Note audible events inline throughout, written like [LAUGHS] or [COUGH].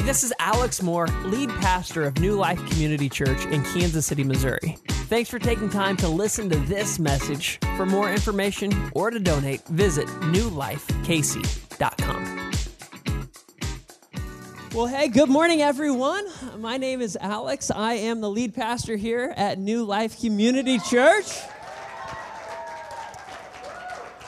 This is Alex Moore, lead pastor of New Life Community Church in Kansas City, Missouri. Thanks for taking time to listen to this message. For more information or to donate, visit newlifekc.com. Well, hey, good morning, everyone. My name is Alex. I am the lead pastor here at New Life Community Church.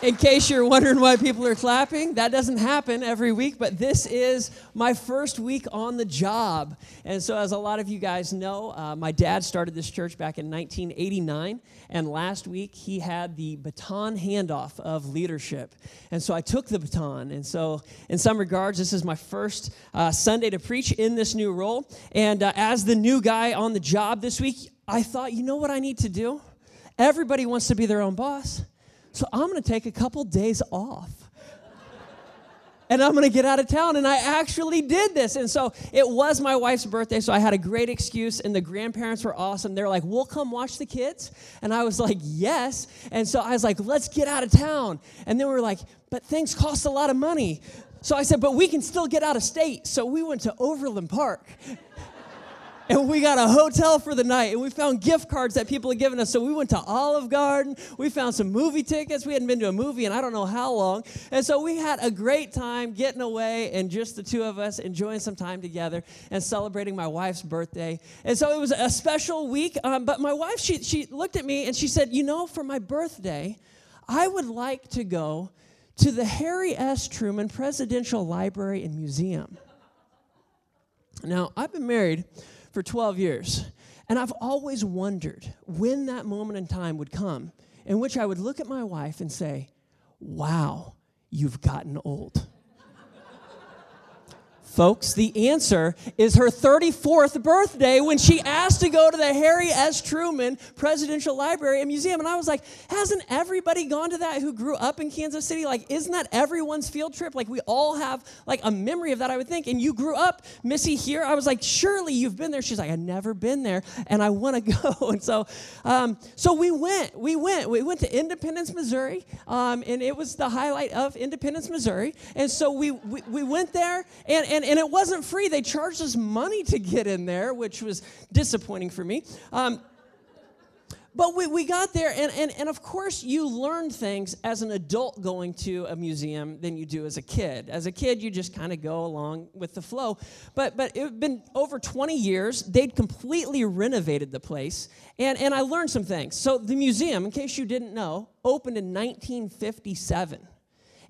In case you're wondering why people are clapping, that doesn't happen every week, but this is my first week on the job. And so, as a lot of you guys know, uh, my dad started this church back in 1989, and last week he had the baton handoff of leadership. And so, I took the baton. And so, in some regards, this is my first uh, Sunday to preach in this new role. And uh, as the new guy on the job this week, I thought, you know what I need to do? Everybody wants to be their own boss. So I'm going to take a couple days off. and I'm going to get out of town. And I actually did this. And so it was my wife's birthday. So I had a great excuse. And the grandparents were awesome. They're like, we'll come watch the kids. And I was like, yes. And so I was like, let's get out of town. And then we were like, but things cost a lot of money. So I said, but we can still get out of state. So we went to Overland Park and we got a hotel for the night and we found gift cards that people had given us. So we went to olive garden. We found some movie tickets. We hadn't been to a movie in i don't know how long. And so we had a great time getting away and just the two of us enjoying some time together and celebrating my wife's birthday. And so it was a special week um, but my wife she, she looked at me and she said you know for my birthday i would like to go to the harry s. Truman presidential library and museum. Now i've been married for 12 years. And I've always wondered when that moment in time would come in which I would look at my wife and say, Wow, you've gotten old. Folks, the answer is her 34th birthday when she asked to go to the Harry S. Truman Presidential Library and Museum. And I was like, hasn't everybody gone to that who grew up in Kansas City? Like, isn't that everyone's field trip? Like, we all have like a memory of that, I would think. And you grew up, Missy, here. I was like, surely you've been there. She's like, I've never been there and I want to [LAUGHS] go. And so, um, so we went, we went, we went to Independence, Missouri. Um, and it was the highlight of Independence, Missouri. And so we, we, we went there and, and and, and it wasn't free. They charged us money to get in there, which was disappointing for me. Um, but we, we got there, and, and, and of course, you learn things as an adult going to a museum than you do as a kid. As a kid, you just kind of go along with the flow. But, but it had been over 20 years. They'd completely renovated the place, and, and I learned some things. So, the museum, in case you didn't know, opened in 1957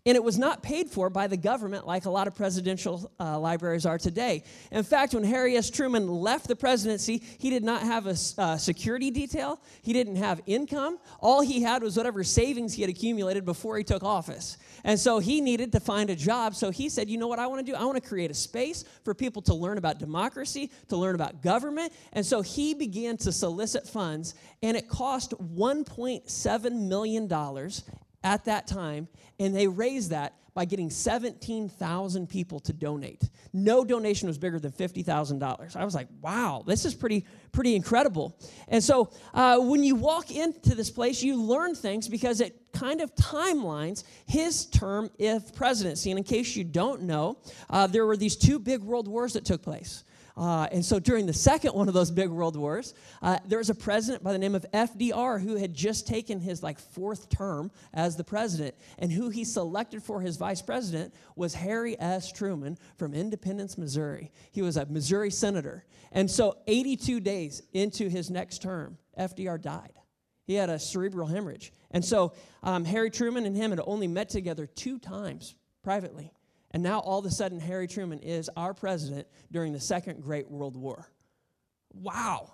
and it was not paid for by the government like a lot of presidential uh, libraries are today. In fact, when Harry S. Truman left the presidency, he did not have a uh, security detail, he didn't have income. All he had was whatever savings he had accumulated before he took office. And so he needed to find a job. So he said, You know what I want to do? I want to create a space for people to learn about democracy, to learn about government. And so he began to solicit funds, and it cost $1.7 million at that time, and they raised that by getting 17,000 people to donate. No donation was bigger than $50,000. I was like, wow, this is pretty, pretty incredible. And so uh, when you walk into this place, you learn things because it kind of timelines his term if presidency. And in case you don't know, uh, there were these two big world wars that took place. Uh, and so during the second one of those big world wars, uh, there was a president by the name of FDR who had just taken his like fourth term as the president, and who he selected for his vice president was Harry S. Truman from Independence, Missouri. He was a Missouri senator. And so 82 days into his next term, FDR died. He had a cerebral hemorrhage. And so um, Harry Truman and him had only met together two times privately. And now all of a sudden, Harry Truman is our president during the Second Great World War. Wow.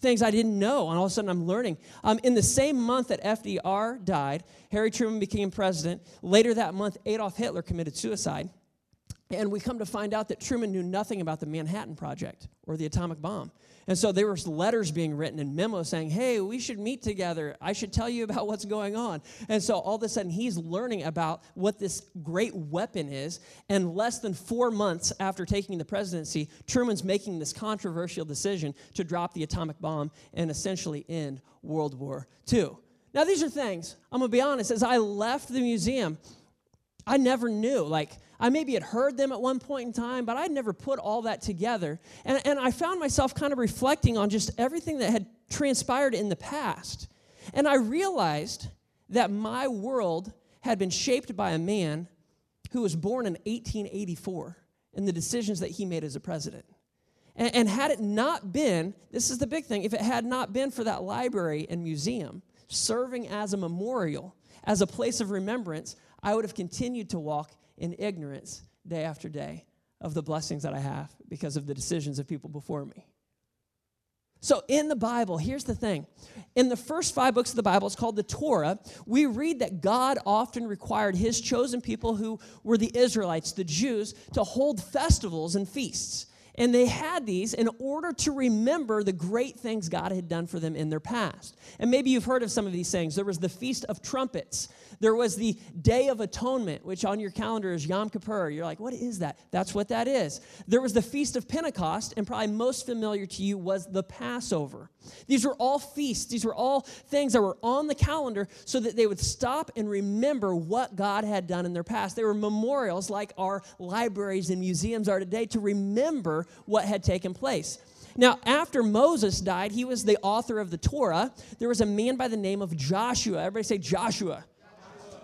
Things I didn't know, and all of a sudden I'm learning. Um, in the same month that FDR died, Harry Truman became president. Later that month, Adolf Hitler committed suicide. And we come to find out that Truman knew nothing about the Manhattan Project or the atomic bomb. And so there were letters being written and memos saying, hey, we should meet together. I should tell you about what's going on. And so all of a sudden he's learning about what this great weapon is. And less than four months after taking the presidency, Truman's making this controversial decision to drop the atomic bomb and essentially end World War II. Now, these are things, I'm gonna be honest, as I left the museum, I never knew. Like, I maybe had heard them at one point in time, but I'd never put all that together. And, and I found myself kind of reflecting on just everything that had transpired in the past. And I realized that my world had been shaped by a man who was born in 1884 and the decisions that he made as a president. And, and had it not been, this is the big thing, if it had not been for that library and museum serving as a memorial, as a place of remembrance, I would have continued to walk in ignorance day after day of the blessings that I have because of the decisions of people before me. So, in the Bible, here's the thing. In the first five books of the Bible, it's called the Torah, we read that God often required his chosen people, who were the Israelites, the Jews, to hold festivals and feasts. And they had these in order to remember the great things God had done for them in their past. And maybe you've heard of some of these things. There was the Feast of Trumpets. There was the Day of Atonement, which on your calendar is Yom Kippur. You're like, what is that? That's what that is. There was the Feast of Pentecost, and probably most familiar to you was the Passover. These were all feasts, these were all things that were on the calendar so that they would stop and remember what God had done in their past. They were memorials like our libraries and museums are today to remember what had taken place. Now, after Moses died, he was the author of the Torah. There was a man by the name of Joshua. Everybody say Joshua.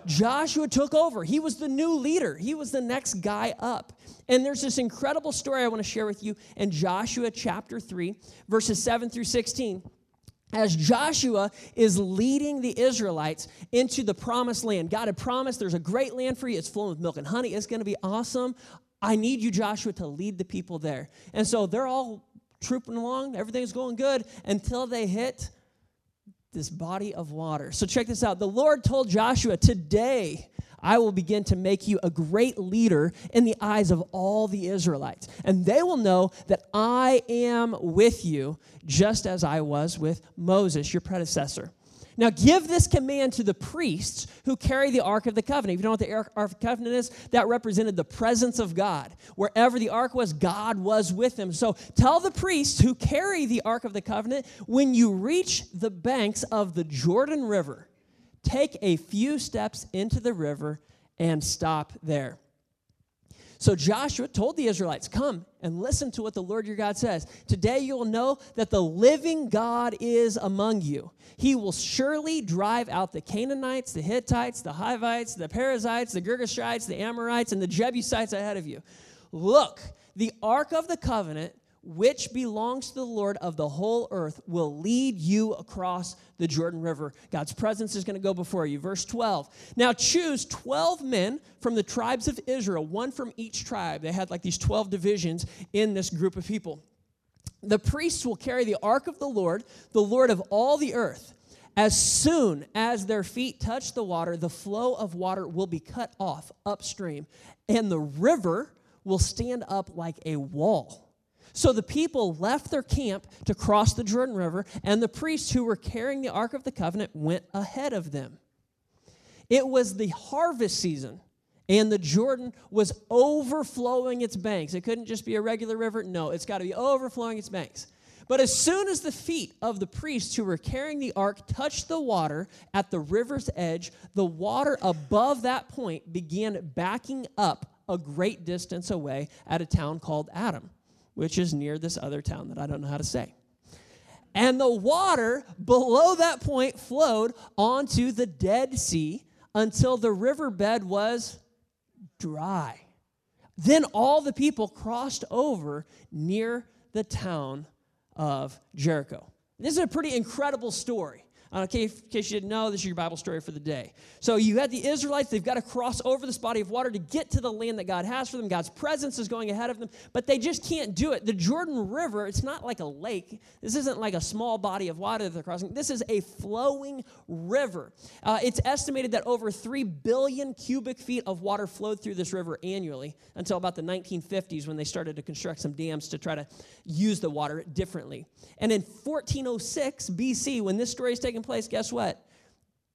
Joshua took over. He was the new leader, he was the next guy up. And there's this incredible story I want to share with you in Joshua chapter 3, verses 7 through 16 as Joshua is leading the Israelites into the promised land. God had promised there's a great land for you. It's flowing with milk and honey. It's going to be awesome. I need you, Joshua, to lead the people there. And so they're all trooping along. Everything's going good until they hit this body of water. So check this out. The Lord told Joshua, Today I will begin to make you a great leader in the eyes of all the Israelites. And they will know that I am with you, just as I was with Moses, your predecessor. Now, give this command to the priests who carry the Ark of the Covenant. If you don't know what the Ark of the Covenant is, that represented the presence of God. Wherever the Ark was, God was with them. So tell the priests who carry the Ark of the Covenant when you reach the banks of the Jordan River, take a few steps into the river and stop there. So Joshua told the Israelites, Come and listen to what the Lord your God says. Today you will know that the living God is among you. He will surely drive out the Canaanites, the Hittites, the Hivites, the Perizzites, the Girgashites, the Amorites, and the Jebusites ahead of you. Look, the ark of the covenant which belongs to the Lord of the whole earth, will lead you across the Jordan River. God's presence is going to go before you. Verse 12. Now choose 12 men from the tribes of Israel, one from each tribe. They had like these 12 divisions in this group of people. The priests will carry the ark of the Lord, the Lord of all the earth. As soon as their feet touch the water, the flow of water will be cut off upstream, and the river will stand up like a wall so the people left their camp to cross the Jordan River, and the priests who were carrying the Ark of the Covenant went ahead of them. It was the harvest season, and the Jordan was overflowing its banks. It couldn't just be a regular river. No, it's got to be overflowing its banks. But as soon as the feet of the priests who were carrying the ark touched the water at the river's edge, the water above that point began backing up a great distance away at a town called Adam which is near this other town that I don't know how to say. And the water below that point flowed onto the Dead Sea until the riverbed was dry. Then all the people crossed over near the town of Jericho. This is a pretty incredible story. Uh, in case, in case you didn't know, this is your Bible story for the day. So you had the Israelites, they've got to cross over this body of water to get to the land that God has for them. God's presence is going ahead of them, but they just can't do it. The Jordan River, it's not like a lake. This isn't like a small body of water that they're crossing. This is a flowing river. Uh, it's estimated that over 3 billion cubic feet of water flowed through this river annually until about the 1950s when they started to construct some dams to try to use the water differently. And in 1406 BC, when this story is taking place, guess what?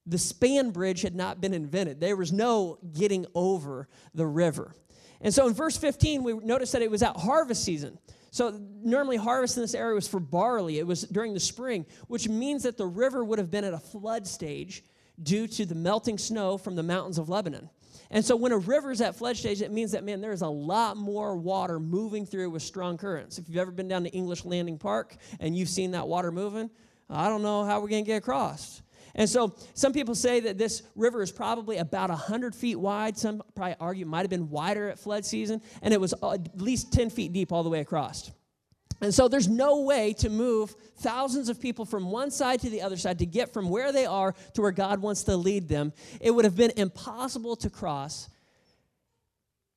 The span bridge had not been invented. There was no getting over the river. And so in verse 15, we notice that it was at harvest season. So normally harvest in this area was for barley. It was during the spring, which means that the river would have been at a flood stage due to the melting snow from the mountains of Lebanon. And so when a river's at flood stage, it means that, man, there's a lot more water moving through with strong currents. If you've ever been down to English Landing Park and you've seen that water moving, I don't know how we're going to get across. And so some people say that this river is probably about 100 feet wide. Some probably argue it might have been wider at flood season, and it was at least 10 feet deep all the way across. And so there's no way to move thousands of people from one side to the other side to get from where they are to where God wants to lead them. It would have been impossible to cross.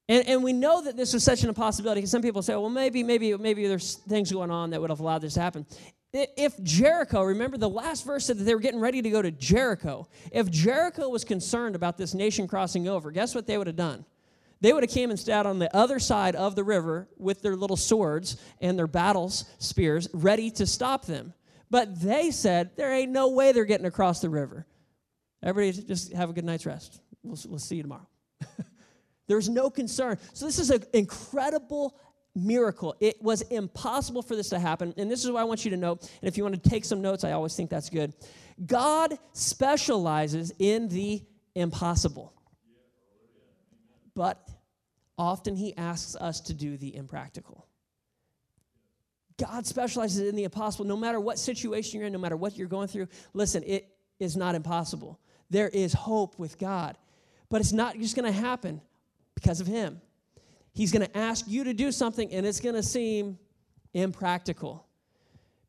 And, and we know that this was such an impossibility because some people say, well, maybe, maybe, maybe there's things going on that would have allowed this to happen. If Jericho, remember the last verse said that they were getting ready to go to Jericho. If Jericho was concerned about this nation crossing over, guess what they would have done? They would have came and stood on the other side of the river with their little swords and their battles spears ready to stop them. But they said, there ain't no way they're getting across the river. Everybody just have a good night's rest. We'll, we'll see you tomorrow. [LAUGHS] There's no concern. So this is an incredible miracle. It was impossible for this to happen. And this is what I want you to know. And if you want to take some notes, I always think that's good. God specializes in the impossible but often he asks us to do the impractical. God specializes in the impossible. No matter what situation you're in, no matter what you're going through, listen, it is not impossible. There is hope with God, but it's not just going to happen because of Him. He's going to ask you to do something, and it's going to seem impractical.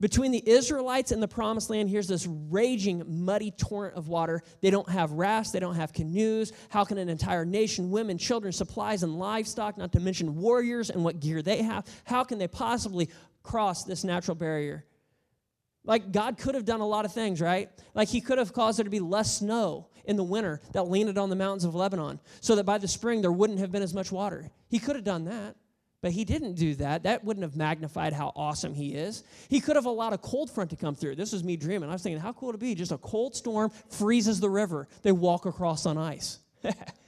Between the Israelites and the promised land, here's this raging, muddy torrent of water. They don't have rafts, they don't have canoes. How can an entire nation, women, children, supplies, and livestock, not to mention warriors and what gear they have, how can they possibly cross this natural barrier? Like, God could have done a lot of things, right? Like, He could have caused there to be less snow in the winter that landed on the mountains of Lebanon so that by the spring there wouldn't have been as much water. He could have done that. But he didn't do that. That wouldn't have magnified how awesome he is. He could have allowed a cold front to come through. This was me dreaming. I was thinking, how cool would it be? Just a cold storm freezes the river. They walk across on ice. [LAUGHS]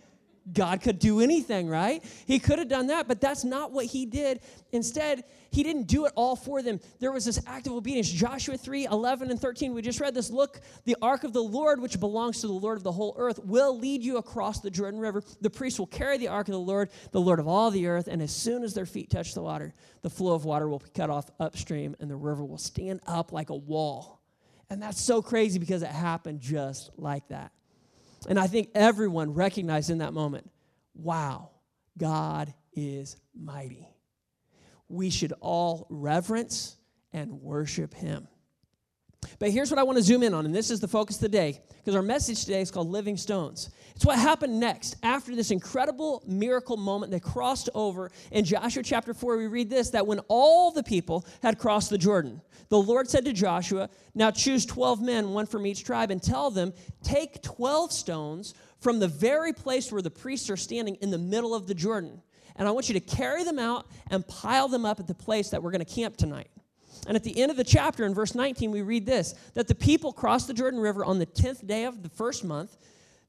God could do anything, right? He could have done that, but that's not what he did. Instead, he didn't do it all for them. There was this act of obedience. Joshua 3 11 and 13, we just read this. Look, the ark of the Lord, which belongs to the Lord of the whole earth, will lead you across the Jordan River. The priest will carry the ark of the Lord, the Lord of all the earth, and as soon as their feet touch the water, the flow of water will be cut off upstream, and the river will stand up like a wall. And that's so crazy because it happened just like that. And I think everyone recognized in that moment wow, God is mighty. We should all reverence and worship him. But here's what I want to zoom in on, and this is the focus of the day, because our message today is called Living Stones. It's what happened next after this incredible miracle moment they crossed over. In Joshua chapter 4, we read this that when all the people had crossed the Jordan, the Lord said to Joshua, Now choose 12 men, one from each tribe, and tell them, Take 12 stones from the very place where the priests are standing in the middle of the Jordan. And I want you to carry them out and pile them up at the place that we're going to camp tonight. And at the end of the chapter, in verse 19, we read this that the people crossed the Jordan River on the 10th day of the first month.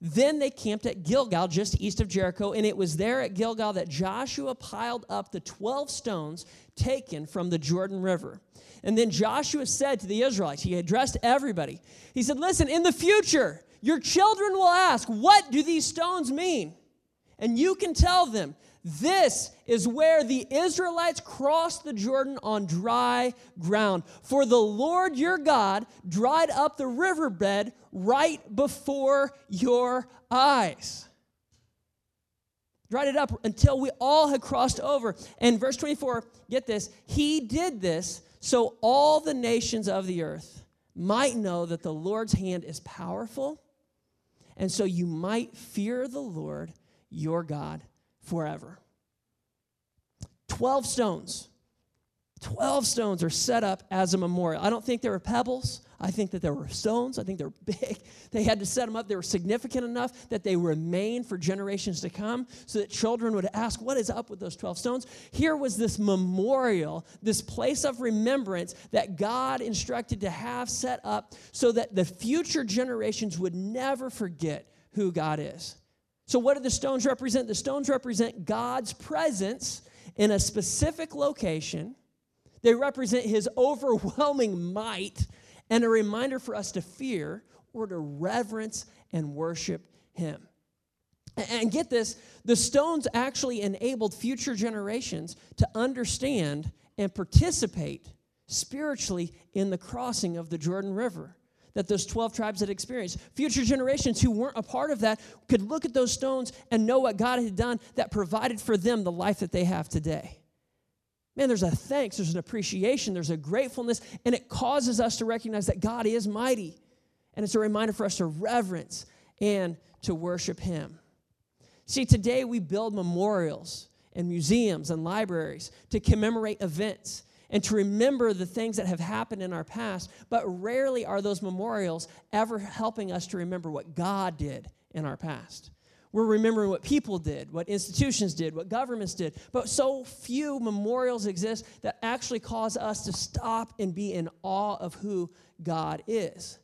Then they camped at Gilgal, just east of Jericho, and it was there at Gilgal that Joshua piled up the 12 stones taken from the Jordan River. And then Joshua said to the Israelites, he addressed everybody. He said, Listen, in the future, your children will ask, What do these stones mean? And you can tell them, this is where the Israelites crossed the Jordan on dry ground. For the Lord your God dried up the riverbed right before your eyes. Dried it up until we all had crossed over. And verse 24, get this, he did this so all the nations of the earth might know that the Lord's hand is powerful, and so you might fear the Lord your God forever. 12 stones. 12 stones are set up as a memorial. I don't think there were pebbles. I think that there were stones. I think they're [LAUGHS] big. They had to set them up. They were significant enough that they remain for generations to come so that children would ask, What is up with those 12 stones? Here was this memorial, this place of remembrance that God instructed to have set up so that the future generations would never forget who God is. So, what do the stones represent? The stones represent God's presence in a specific location. They represent his [LAUGHS] overwhelming might and a reminder for us to fear or to reverence and worship him. And get this the stones actually enabled future generations to understand and participate spiritually in the crossing of the Jordan River that those 12 tribes had experienced. Future generations who weren't a part of that could look at those stones and know what God had done that provided for them the life that they have today. Man, there's a thanks, there's an appreciation, there's a gratefulness, and it causes us to recognize that God is mighty. And it's a reminder for us to reverence and to worship Him. See, today we build memorials and museums and libraries to commemorate events and to remember the things that have happened in our past, but rarely are those memorials ever helping us to remember what God did in our past. We're remembering what people did, what institutions did, what governments did, but so few memorials exist that actually cause us to stop and be in awe of who God is.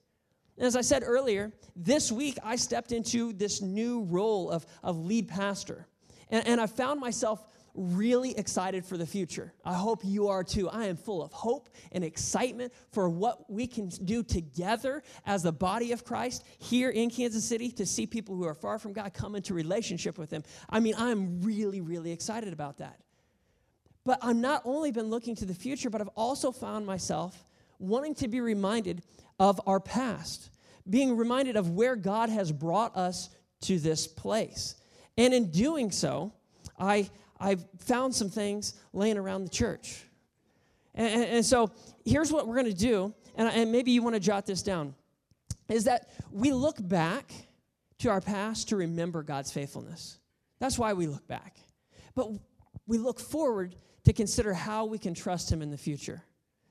And as I said earlier, this week I stepped into this new role of, of lead pastor. And, and I found myself really excited for the future. I hope you are too. I am full of hope and excitement for what we can do together as the body of Christ here in Kansas City to see people who are far from God come into relationship with Him. I mean, I'm really, really excited about that. But I've not only been looking to the future, but I've also found myself wanting to be reminded of our past, being reminded of where God has brought us to this place. And in doing so, I I've found some things laying around the church. And, and, so here's what we're going to do, and, and maybe you want to jot this down, is that we look back to our past to remember God's faithfulness. That's why we look back. But we look forward to consider how we can trust Him in the future.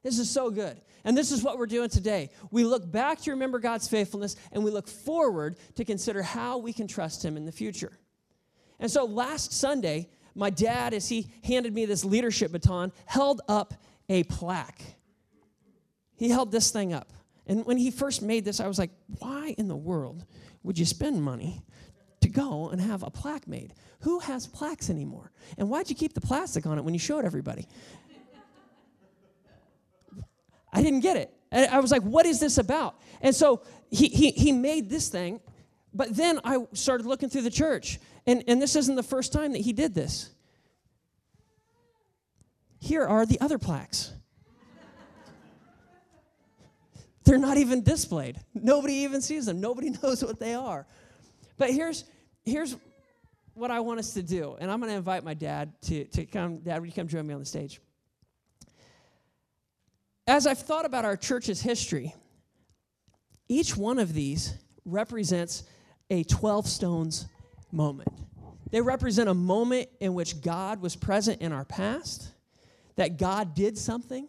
This is so good. And this is what we're doing today. We look back to remember God's faithfulness, and we look forward to consider how we can trust Him in the future. And so last Sunday, my dad, as he handed me this leadership baton, held up a plaque. He held this thing up. And when he first made this, I was like, why in the world would you spend money to go and have a plaque made? Who has plaques anymore? And why'd you keep the plastic on it when you showed everybody? [LAUGHS] I didn't get it. I was like, what is this about? And so he, he, he made this thing, but then I started looking through the church and, and this isn't the first time that he did this. Here are the other plaques. They're not even displayed. Nobody even sees them. Nobody [LAUGHS] knows what they are. But here's, here's what I want us to do. And I'm going to invite my dad to, to come. Dad, would you come join me on the stage? As I've thought about our church's history, each one of these represents a 12 stones moment. They represent a moment in which God was present in our past, that God did something,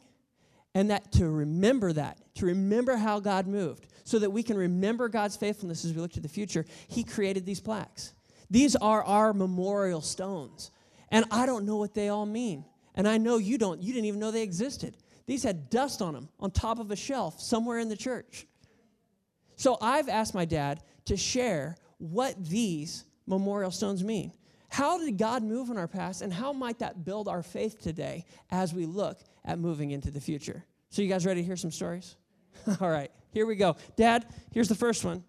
and that to remember that, to remember how God moved, so that we can remember God's faithfulness as we look to the future, He created these plaques. These are our memorial stones. And I don't know what they all mean. And I know you don't. You didn't even know they existed. These had dust on them on top of a shelf somewhere in the church. So I've asked my dad to share what these memorial stones mean. How did God move in our past, and how might that build our faith today as we look at moving into the future? So, you guys ready to hear some stories? [LAUGHS] All right, here we go. Dad, here's the first one.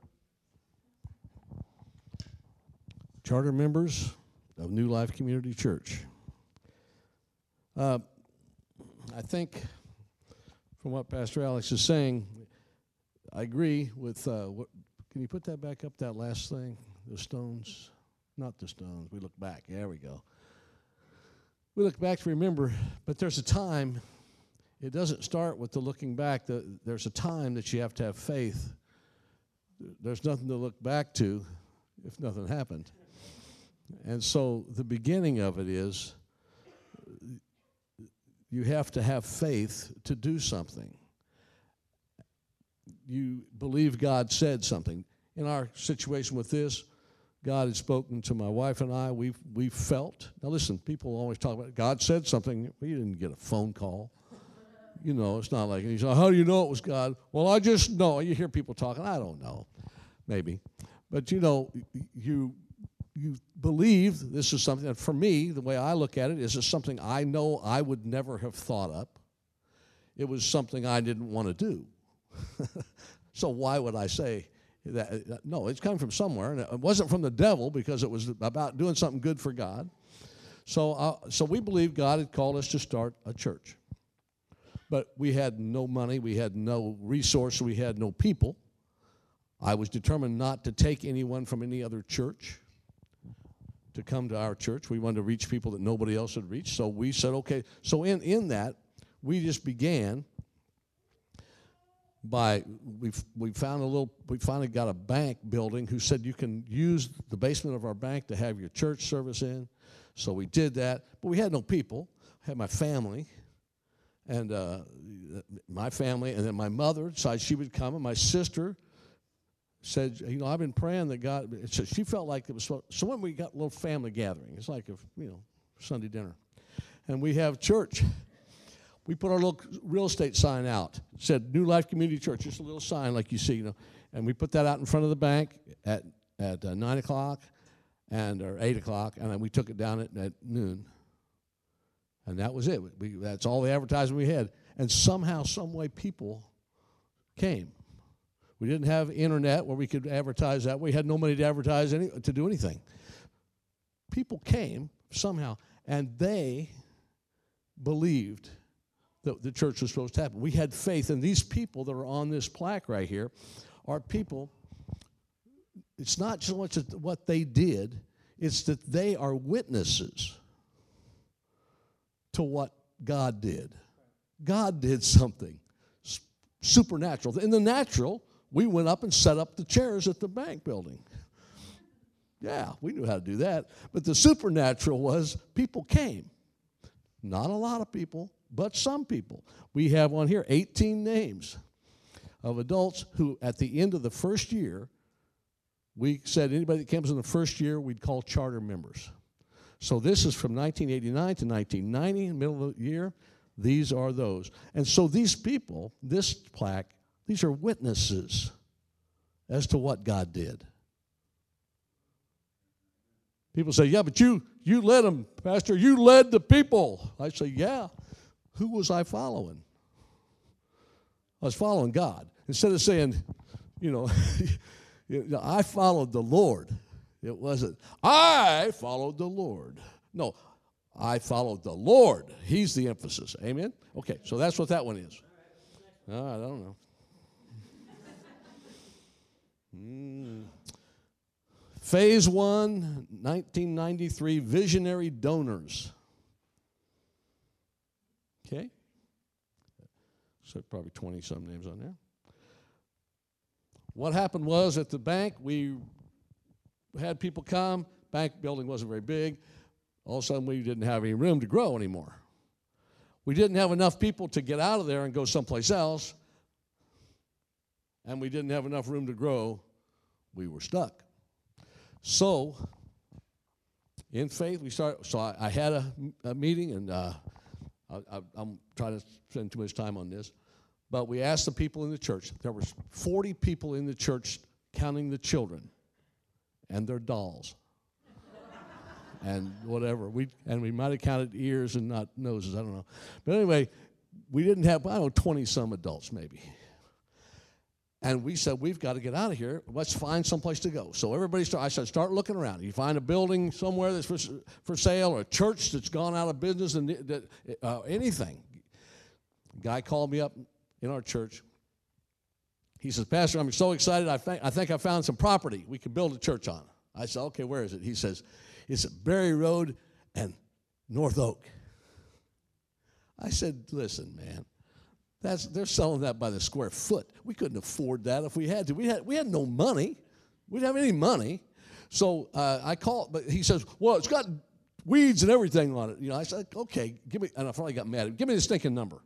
Charter members of New Life Community Church. Uh, I think from what Pastor Alex is saying, I agree with uh, what. Can you put that back up, that last thing? The stones, not the stones. We look back. There we go. We look back to remember, but there's a time. It doesn't start with the looking back. The, there's a time that you have to have faith. There's nothing to look back to if nothing happened. And so the beginning of it is you have to have faith to do something. You believe God said something. In our situation with this, God had spoken to my wife and I. We've, we felt. Now, listen, people always talk about God said something. We didn't get a phone call. You know, it's not like, said, how do you know it was God? Well, I just know. You hear people talking. I don't know. Maybe. But, you know, you, you believe this is something that for me, the way I look at it, is this something I know I would never have thought up. It was something I didn't want to do. [LAUGHS] so why would I say That, no, it's coming from somewhere, and it wasn't from the devil because it was about doing something good for God. So, uh, so we believe God had called us to start a church. But we had no money, we had no resource, we had no people. I was determined not to take anyone from any other church to come to our church. We wanted to reach people that nobody else had reached. So we said, okay. So in, in that, we just began by we we found a little we finally got a bank building who said you can use the basement of our bank to have your church service in. So we did that but we had no people I had my family. And uh, my family and then my mother decided she would come and my sister said you know i've been praying that god so she felt like it was so, so when we got a little family gathering it's like a you know sunday dinner. And we have church we put our little real estate sign out. It said New Life Community Church, just a little sign like you see, you know. And we put that out in front of the bank at, at uh, 9 o'clock and or 8 o'clock, and then we took it down at, at noon. And that was it. We, that's all the advertising we had. And somehow, some way, people came. We didn't have internet where we could advertise that. We had no money to advertise any, to do anything. People came somehow, and they believed that the church was supposed to happen. We had faith, and these people that are on this plaque right here are people. It's not so much what they did, it's that they are witnesses to what God did. God did something supernatural. In the natural, we went up and set up the chairs at the bank building. Yeah, we knew how to do that. But the supernatural was people came. Not a lot of people, but some people. We have on here 18 names of adults who, at the end of the first year, we said anybody that comes in the first year, we'd call charter members. So this is from 1989 to 1990, in the middle of the year. These are those. And so these people, this plaque, these are witnesses as to what God did. People say, Yeah, but you you led them, Pastor. You led the people. I say, Yeah who was I following? I was following God. Instead of saying, [LAUGHS] you know, I followed the Lord. It wasn't, I followed the Lord. No, I followed the Lord. He's the emphasis. Amen? Okay, so that's what that one is. I don't know. [LAUGHS] Mm. Phase one, 1993, visionary donors. Okay? So probably 20 some names on there. What happened was at the bank, we had people come. Bank building wasn't very big. All of a sudden, we didn't have any room to grow anymore. We didn't have enough people to get out of there and go someplace else. And we didn't have enough room to grow. We were stuck. So, in faith, we started. So I, I had a, a meeting, and uh, I, am trying to spend too much time on this, but we asked the people in the church. There was 40 people in the church, counting the children and their dolls [LAUGHS] and whatever. We and we might have counted ears and not noses. I don't know, but anyway, we didn't have I don't know 20 some adults maybe. And we said, we've got to get out of here. Let's find someplace to go. So everybody started, I said, start looking around. You find a building somewhere that's for, for sale or a church that's gone out of business and uh, anything. guy called me up in our church. He says, Pastor, I'm so excited. I think, I think I found some property we could build a church on. I said, okay, where is it? He says, it's at Barry Road and North Oak. I said, listen, man, that's, they're selling that by the square foot. We couldn't afford that if we had to. We had, we had no money. We didn't have any money. So uh, I called, but he says, well, it's got weeds and everything on it. You know, I said, okay, give me, and I finally got mad. Give me the stinking number.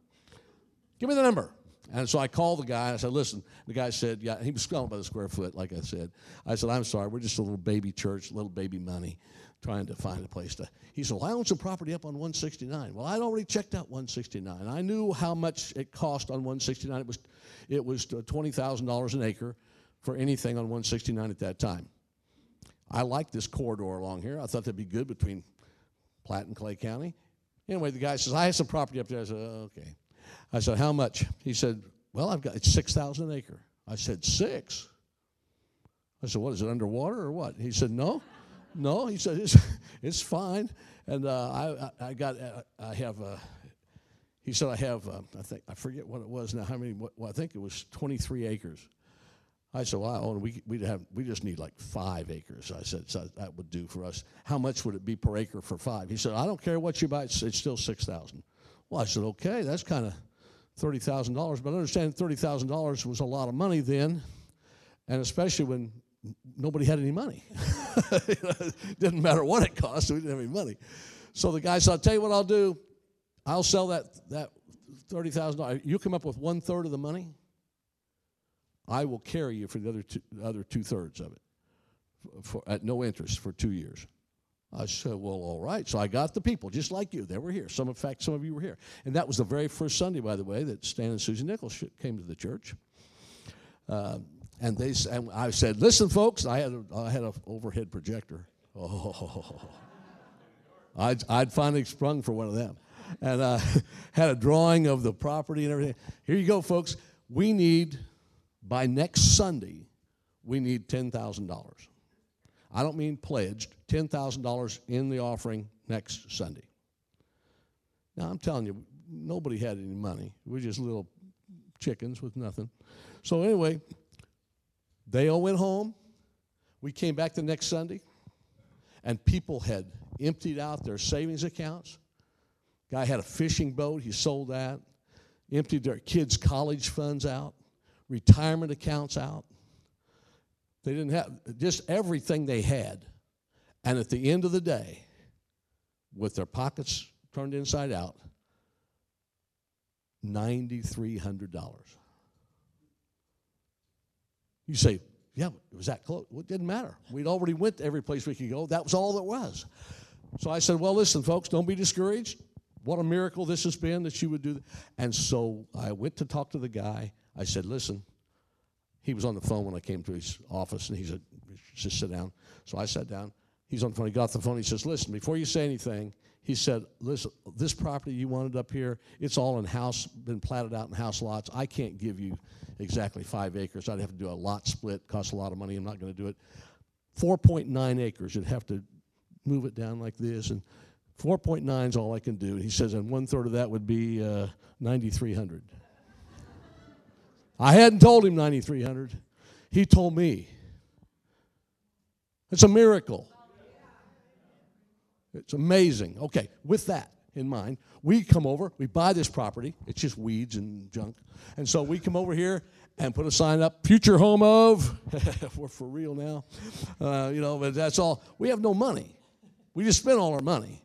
Give me the number. And so I called the guy. and I said, listen. The guy said, yeah, he was selling by the square foot, like I said. I said, I'm sorry. We're just a little baby church, little baby money trying to find a place to. He said, Well, I own some property up on 169. Well, I'd already checked out 169. I knew how much it cost on 169. It was, it was uh, $20,000 an acre for anything on 169 at that time. I liked this corridor along here. I thought that'd be good between Platte and Clay County. Anyway, the guy says, I have some property up there. I said, okay. I said, how much? He said, well, I've got, it's 6,000 an acre. I said, six? I said, What is it, underwater or what? He said, No. No. He said, It's, [LAUGHS] it's fine. And uh, I, I got, uh, I have, uh, he said, I have, uh, I think, I forget what it was now, how many, well, I think it was 23 acres. I said, well, oh, we, we, have, we just need like five acres. I said, so that would do for us. How much would it be per acre for five? He said, I don't care what you buy, it's, it's still 6000 Well, I said, okay, that's kind of $30,000. But I understand $30,000 was a lot of money then, and especially when nobody had any money. [LAUGHS] Didn't matter what it cost, we didn't have any money. So the guy said, I'll tell you what I'll do. I'll sell that, that $30,000. You come up with one third of the money. I will carry you for the other two, other two thirds of it for, at no interest for two years. I said, well, all right. So I got the people, just like you. They were here. Some, in fact, some of you were here. And that was the very first Sunday, by the way, that Stan and Susie Nichols came to the church. Uh, and they, and I said, listen, folks, I had a, I had an overhead projector. Oh, I'd, I'd finally sprung for one of them. And I uh, [LAUGHS] had a drawing of the property and everything. Here you go, folks. We need by next Sunday, we need $10,000. I don't mean pledged, $10,000 in the offering next Sunday. Now, I'm telling you, nobody had any money. We're just little chickens with nothing. So, anyway, they all went home. We came back the next Sunday, and people had emptied out their savings accounts. Guy had a fishing boat, he sold that, emptied their kids' college funds out retirement accounts out. They didn't have just everything they had. And at the end of the day, with their pockets turned inside out, $9,300. You say, yeah, it was that close? Well, it didn't matter. We'd already went to every place we could go. That was all that was. So I said, well, listen, folks, don't be discouraged. What a miracle this has been that you would do that. And so I went to talk to the guy. I said, listen, he was on the phone when I came to his office, and he said, just sit down. So I sat down. He's on the phone. He got off the phone. He says, listen, before you say anything, he said, listen, this property you wanted up here, it's all in house, been platted out in house lots. I can't give you exactly five acres. I'd have to do a lot split, cost a lot of money. I'm not going to do it. 4.9 acres. You'd have to move it down like this, and 4.9 is all I can do. He says, and one third of that would be uh, 9,300. I hadn't told him 9,300. He told me. It's a miracle. It's amazing. Okay, with that in mind, we come over, we buy this property. It's just weeds and junk. And so we come over here and put a sign up, future home of. [LAUGHS] We're for real now. Uh, you know, but that's all. We have no money. We just spent all our money.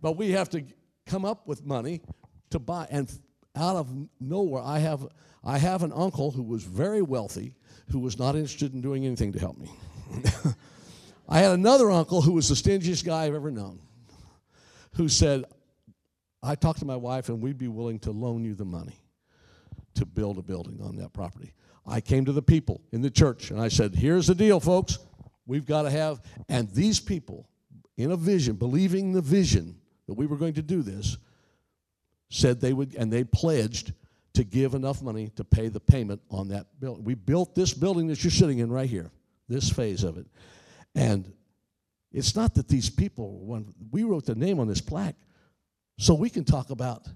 But we have to come up with money to buy. And out of nowhere, I have I have an uncle who was very wealthy who was not interested in doing anything to help me. [LAUGHS] I had another uncle who was the stingiest guy I've ever known who said, I talked to my wife and we'd be willing to loan you the money to build a building on that property. I came to the people in the church and I said, Here's the deal, folks. We've got to have, and these people in a vision, believing the vision that we were going to do this, said they would, and they pledged to give enough money to pay the payment on that building. We built this building that you're sitting in right here, this phase of it. And it's not that these people, when we wrote the name on this plaque, so we can talk about,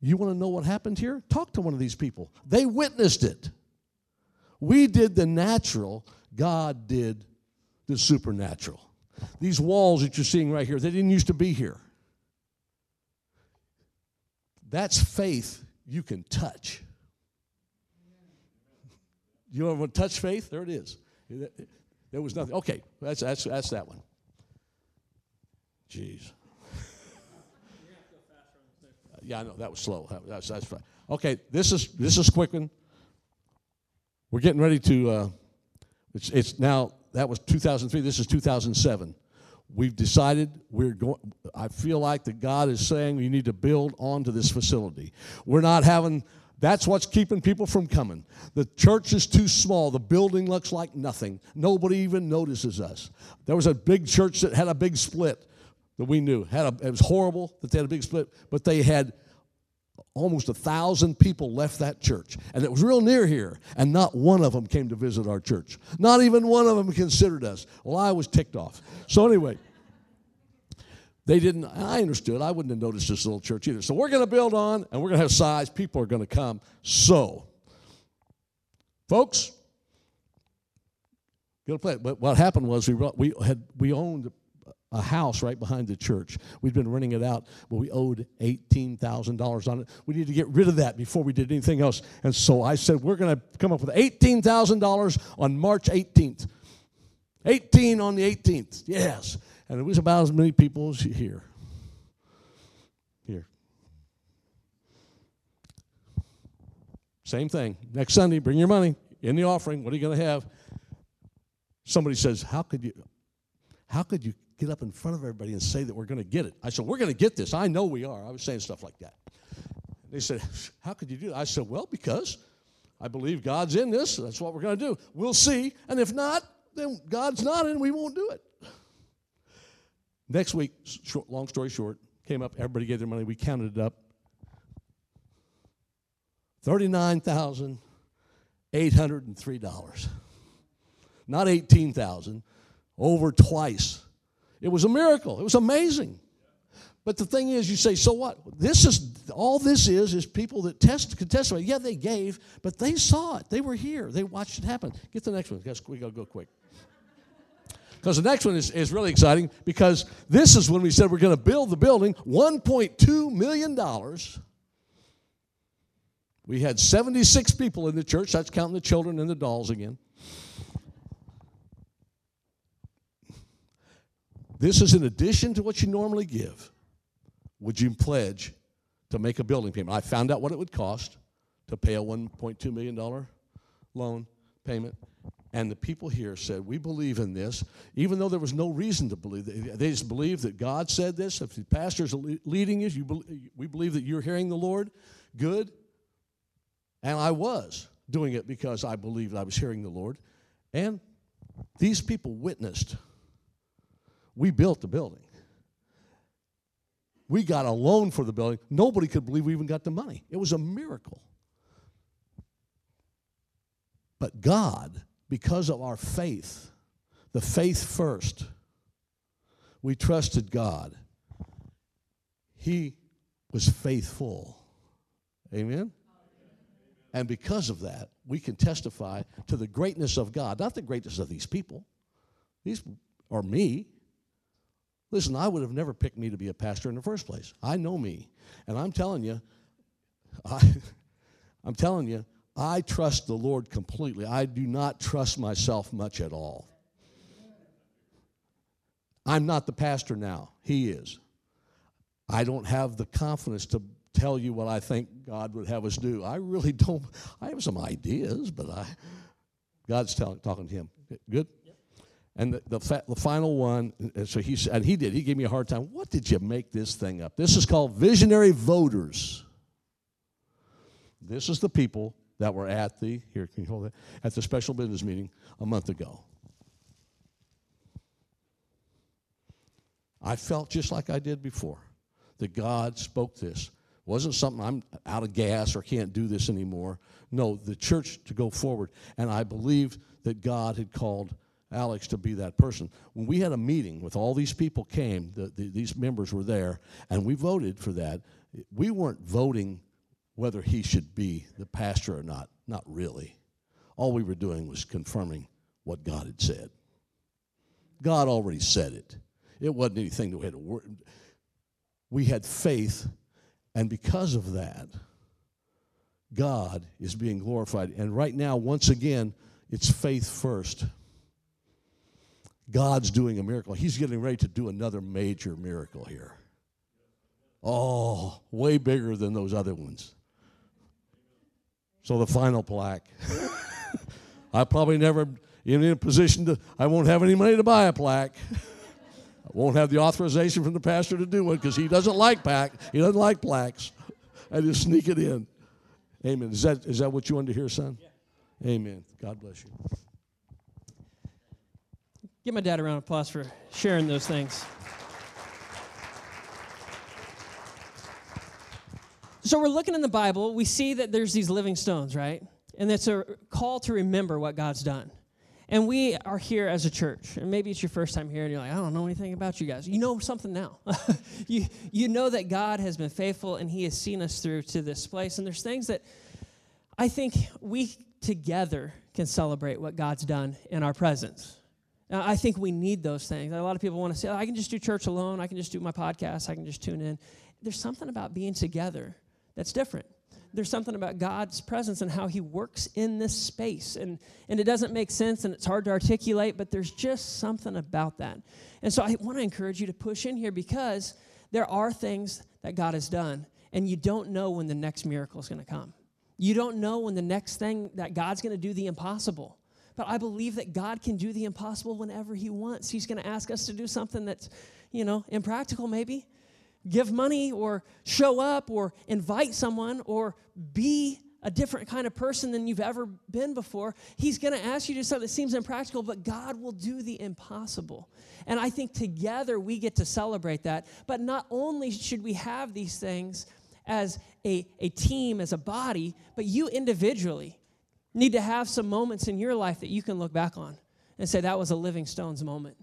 you want to know what happened here? Talk to one of these people. They witnessed it. We did the natural, God did the supernatural. These walls that you're seeing right here, they didn't used to be here. That's faith you can touch. You ever want to touch faith? There it is. There was nothing. Okay, that's, that's, that's that one. Jeez. [LAUGHS] yeah, I know that was slow. That's that's fine. Okay, this is this is quick one. We're getting ready to. Uh, it's it's now that was 2003. This is 2007. We've decided we're going. I feel like that God is saying you need to build onto this facility. We're not having. That's what's keeping people from coming. The church is too small. The building looks like nothing. Nobody even notices us. There was a big church that had a big split that we knew. Had a, it was horrible that they had a big split, but they had almost a thousand people left that church. And it was real near here. And not one of them came to visit our church. Not even one of them considered us. Well, I was ticked off. So, anyway, they didn't, I understood. I wouldn't have noticed this little church either. So, we're going to build on and we're going to have size. People are going to come. So, folks, Go play. But what happened was we we had we owned a house right behind the church. We'd been renting it out, but we owed $18,000 on it. We needed to get rid of that before we did anything else. And so I said, we're going to come up with $18,000 on March 18th. 18 on the 18th, yes. And it was about as many people as here. Here. Same thing. Next Sunday, bring your money in the offering. What are you going to have? Somebody says, How could you? How could you get up in front of everybody and say that we're going to get it? I said, We're going to get this. I know we are. I was saying stuff like that. They said, How could you do that? I said, Well, because I believe God's in this. That's what we're going to do. We'll see. And if not, then God's not in, we won't do it. Next week, short, long story short, came up, everybody gave their money. We counted it up. $39,803 not 18,000, over twice. It was a miracle. It was amazing. But the thing is, you say, so what? This is all this is is people that test could testify. Yeah, they gave, but they saw it. They were here. They watched it happen. Get the next one. Guess we gotta go quick. Because the next one is, is really exciting because this is when we said we're going to build the building, $1.2 million. We had 76 people in the church, that's counting the children and the dolls again. This is in addition to what you normally give. Would you pledge to make a building payment? I found out what it would cost to pay a $1.2 million loan payment. And the people here said, We believe in this, even though there was no reason to believe. They just believed that God said this. If the pastor's leading you, you we believe that you're hearing the Lord. Good. And I was doing it because I believed I was hearing the Lord. And these people witnessed we built the building. We got a loan for the building. Nobody could believe we even got the money. It was a miracle. But God, because of our faith, the faith first, we trusted God. He was faithful. Amen? And because of that, we can testify to the greatness of God, not the greatness of these people. These are me. Listen, I would have never picked me to be a pastor in the first place. I know me. And I'm telling you, [LAUGHS] I, I'm telling you, I trust the Lord completely. I do not trust myself much at all. I'm not the pastor now, He is. I don't have the confidence to tell you what I think God would have us do. I really don't. I have some ideas, but I, God's telling, talking to Him. Good? And the, the, fa- the, final one, and so he and he did. He gave me a hard time. What did you make this thing up? This is called visionary voters. This is the people that were at the here. Can you hold that at the special business meeting a month ago. I felt just like I did before that God spoke this. It wasn't something I'm out of gas or can't do this anymore. No, the church to go forward. And I believed that God had called Alex to be that person. When we had a meeting with all these people came, the, the, these members were there, and we voted for that. We weren't voting whether he should be the pastor or not. Not really. All we were doing was confirming what God had said. God already said it. It wasn't anything that we had to work. We had faith, and because of that, God is being glorified. And right now, once again, it's faith first. God's doing a miracle. He's getting ready to do another major miracle here. Oh, way bigger than those other ones. So the final plaque. [LAUGHS] I probably never in a position to, I won't have any money to buy a plaque. I won't have the authorization from the pastor to do it because he doesn't like plaque. He doesn't like plaques. I just sneak it in. Amen. Is that, is that what you wanted to hear, son? Yeah. Amen. God bless you. Give my dad a round of applause for sharing those things. So we're looking in the Bible, we see that there's these living stones, right? And it's a call to remember what God's done. And we are here as a church. And maybe it's your first time here and you're like, I don't know anything about you guys. You know something now. [LAUGHS] you, you know that God has been faithful and He has seen us through to this place. And there's things that I think we together can celebrate what God's done in our presence. Now, I think we need those things. A lot of people want to say, oh, I can just do church alone. I can just do my podcast. I can just tune in. There's something about being together that's different there's something about God's presence and how He works in this space. And, and it doesn't make sense and it's hard to articulate, but there's just something about that. And so I want to encourage you to push in here because there are things that God has done, and you don't know when the next miracle is going to come. You don't know when the next thing that God's going to do the impossible. But I believe that God can do the impossible whenever He wants. He's going to ask us to do something that's, you know, impractical maybe give money or show up or invite someone or be a different kind of person than you've ever been before. He's going to ask you to do something that seems impractical, but God will do the impossible. And I think together we get to celebrate that. But not only should we have these things as a, a team, as a body, but you individually need to have some moments in your life that you can look back on and say, that was a living stones moment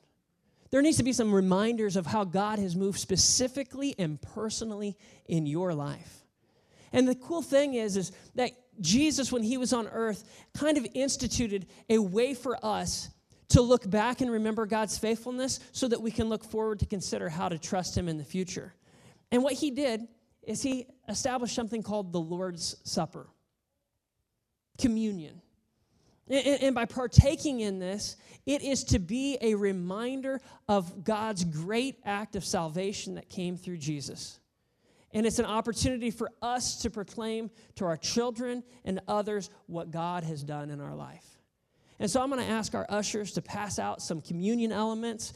there needs to be some reminders of how God has moved specifically and personally in your life. And the cool thing is, is that Jesus, when he was on earth, kind of instituted a way for us to look back and remember God's faithfulness so that we can look forward to consider how to trust him in the future. And what he did is he established something called the Lord's Supper, communion. And, by partaking in this, it is to be a reminder of God's great act of salvation that came through Jesus. And it's an opportunity for us to proclaim to our children and others what God has done in our life. And so I'm going to ask our ushers to pass out some communion elements.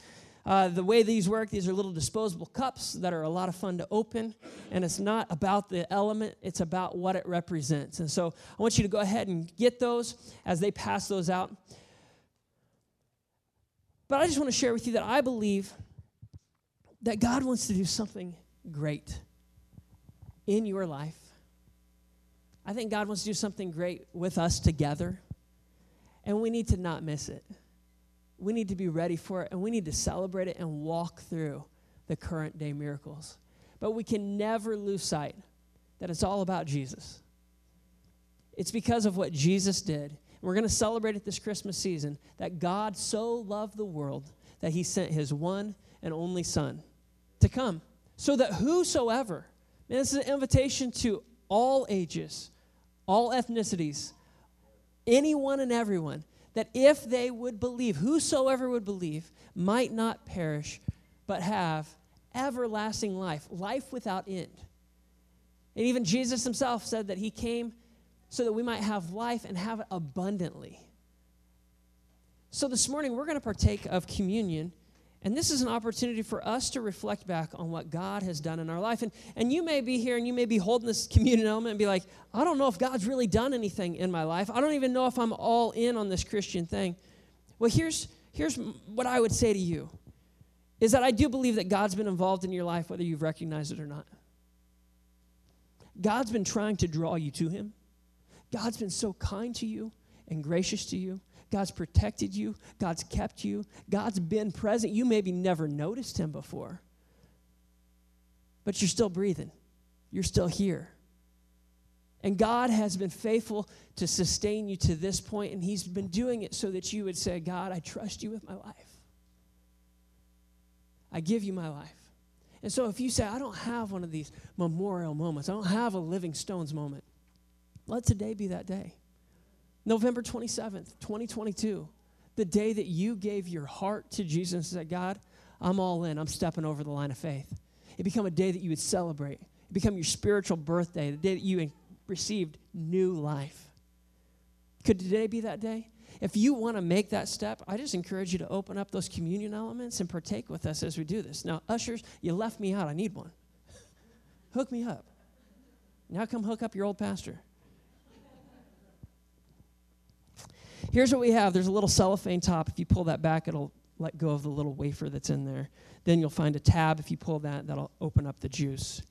Uh, the way these work, these are little disposable cups that are a lot of fun to open. And it's not about the element, it's about what it represents. And so I want you to go ahead and get those as they pass those out. But I just want to share with you that I believe that God wants to do something great in your life. I think God wants to do something great with us together. And we need to not miss it we need to be ready for it and we need to celebrate it and walk through the current day miracles. But we can never lose sight that it's all about Jesus. It's because of what Jesus did. We're going to celebrate it this Christmas season that God so loved the world that he sent his one and only Son to come so that whosoever, man, this is an invitation to all ages, all ethnicities, anyone and everyone that if they would believe, whosoever would believe, might not perish, but have everlasting life, life without end. And even Jesus himself said that he came so that we might have life and have it abundantly. So this morning, we're going to partake of communion. And this is an opportunity for us to reflect back on what God has done in our life. And, and you may be here and you may be holding this communion element and be like, I don't know if God's really done anything in my life. I don't even know if I'm all in on this Christian thing. Well, here's, here's what I would say to you is that I do believe that God's been involved in your life, whether you've recognized it or not. God's been trying to draw you to Him. God's been so kind to you and gracious to you. God's protected you, God's kept you, God's been present. You maybe never noticed Him before, but you're still breathing, you're still here. And God has been faithful to sustain you to this point, and He's been doing it so that you would say, God, I trust you with my life. I give you my life. And so if you say, I don't have one of these memorial moments, I don't have a living stones moment, let today be that day. November 27th, 2022, the day that you gave your heart to Jesus and said, God, I'm all in. I'm stepping over the line of faith. It become a day that you would celebrate. It become your spiritual birthday, the day that you received new life. Could today be that day? If you want to make that step, I just encourage you to open up those communion elements and partake with us as we do this. Now, ushers, you left me out. I need one. [LAUGHS] hook me up. Now come hook up your old pastor. Here's what we have there's a little cellophane top. If you pull that back, it'll let go of the little wafer that's in there. Then you'll find a tab. If you pull that, that'll open up the juice.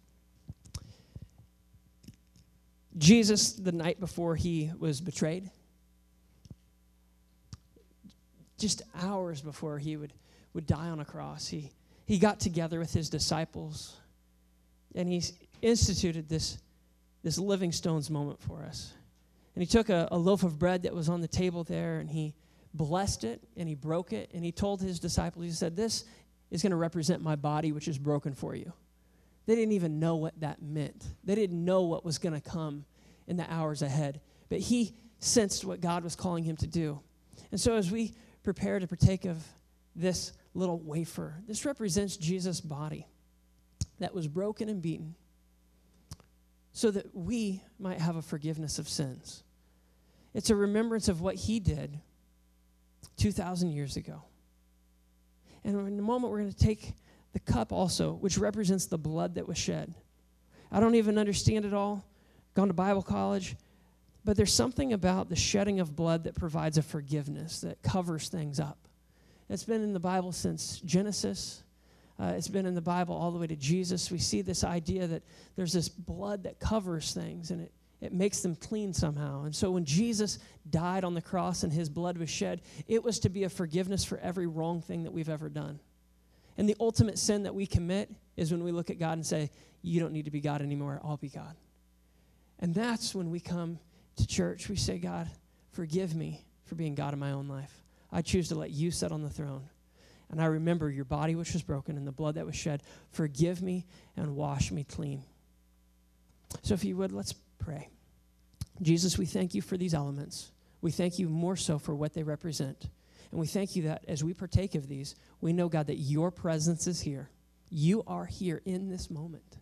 Jesus, the night before he was betrayed, just hours before he would, would die on a cross, he, he got together with his disciples and he instituted this, this living stones moment for us. And he took a, a loaf of bread that was on the table there and he blessed it and he broke it and he told his disciples, he said, This is going to represent my body, which is broken for you. They didn't even know what that meant, they didn't know what was going to come in the hours ahead. But he sensed what God was calling him to do. And so as we prepare to partake of this little wafer, this represents Jesus' body that was broken and beaten so that we might have a forgiveness of sins. It's a remembrance of what he did 2,000 years ago. And in a moment, we're going to take the cup also, which represents the blood that was shed. I don't even understand it all, gone to Bible college, but there's something about the shedding of blood that provides a forgiveness, that covers things up. It's been in the Bible since Genesis. Uh, it's been in the Bible all the way to Jesus. We see this idea that there's this blood that covers things and it, it makes them clean somehow. And so when Jesus died on the cross and his blood was shed, it was to be a forgiveness for every wrong thing that we've ever done. And the ultimate sin that we commit is when we look at God and say, You don't need to be God anymore, I'll be God. And that's when we come to church. We say, God, forgive me for being God in my own life. I choose to let you sit on the throne. And I remember your body which was broken and the blood that was shed. Forgive me and wash me clean. So if you would, let's pray. Jesus, we thank you for these elements. We thank you more so for what they represent. And we thank you that as we partake of these, we know, God, that your presence is here. You are here in this moment.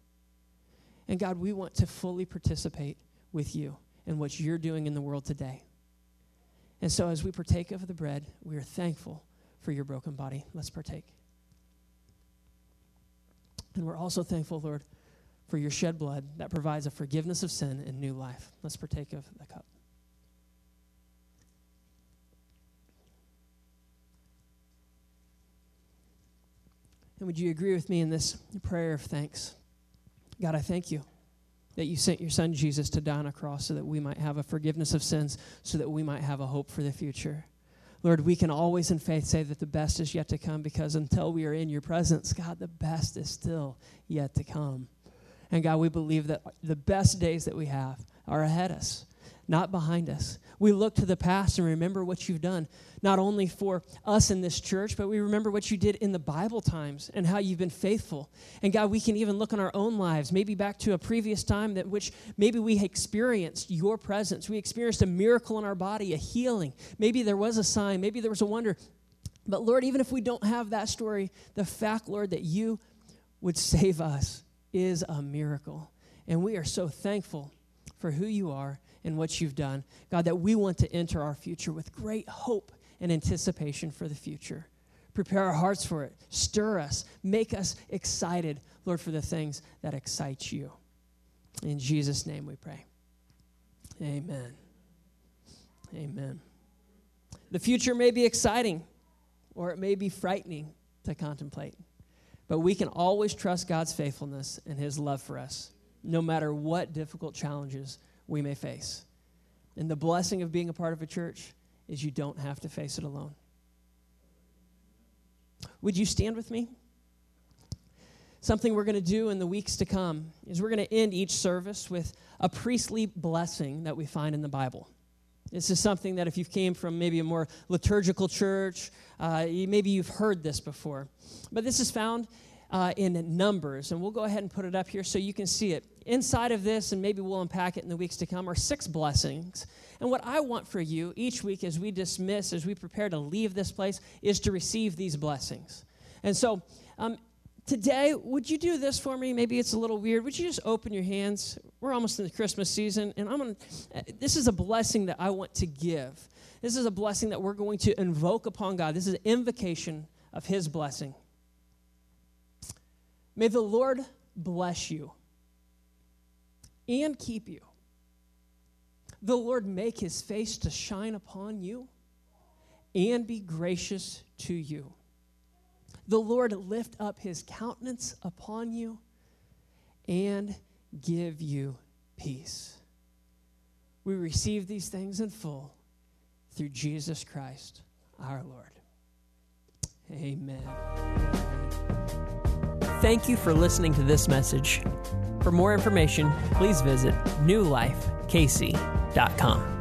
And God, we want to fully participate with you in what you're doing in the world today. And so as we partake of the bread, we are thankful for your broken body. Let's partake. And we're also thankful, Lord, for your shed blood that provides a forgiveness of sin and new life. Let's partake of the cup. And would you agree with me in this prayer of thanks? God, I thank you that you sent your son Jesus to die on a cross so that we might have a forgiveness of sins, so that we might have a hope for the future. Lord, we can always in faith say that the best is yet to come because until we are in your presence, God, the best is still yet to come. And God, we believe that the best days that we have are ahead of us, not behind us. We look to the past and remember what you've done, not only for us in this church, but we remember what you did in the Bible times and how you've been faithful. And God, we can even look in our own lives, maybe back to a previous time that which maybe we experienced your presence. We experienced a miracle in our body, a healing. Maybe there was a sign, maybe there was a wonder. But Lord, even if we don't have that story, the fact, Lord, that you would save us is a miracle. And we are so thankful for who you are and what you've done. God, that we want to enter our future with great hope and anticipation for the future. Prepare our hearts for it. Stir us. Make us excited, Lord, for the things that excite you. In Jesus' name we pray. Amen. Amen. The future may be exciting or it may be frightening to contemplate, but we can always trust God's faithfulness and His love for us, no matter what difficult challenges we may face. And the blessing of being a part of a church is you don't have to face it alone. Would you stand with me? Something we're going to do in the weeks to come is we're going to end each service with a priestly blessing that we find in the Bible. This is something that if you came from maybe a more liturgical church, uh, maybe you've heard this before. But this is found uh, in Numbers, and we'll go ahead and put it up here so you can see it. Inside of this, and maybe we'll unpack it in the weeks to come, are six blessings. And what I want for you each week as we dismiss, as we prepare to leave this place, is to receive these blessings. And so, um, today, would you do this for me? Maybe it's a little weird. Would you just open your hands? We're almost in the Christmas season, and I'm gonna. Uh, this is a blessing that I want to give. This is a blessing that we're going to invoke upon God. This is an invocation of His blessing. May the Lord bless you and keep you. The Lord make his face to shine upon you and be gracious to you. The Lord lift up his countenance upon you and give you peace. We receive these things in full through Jesus Christ our Lord. Amen. Thank you for listening to this message. For more information, please visit newlifekc.com.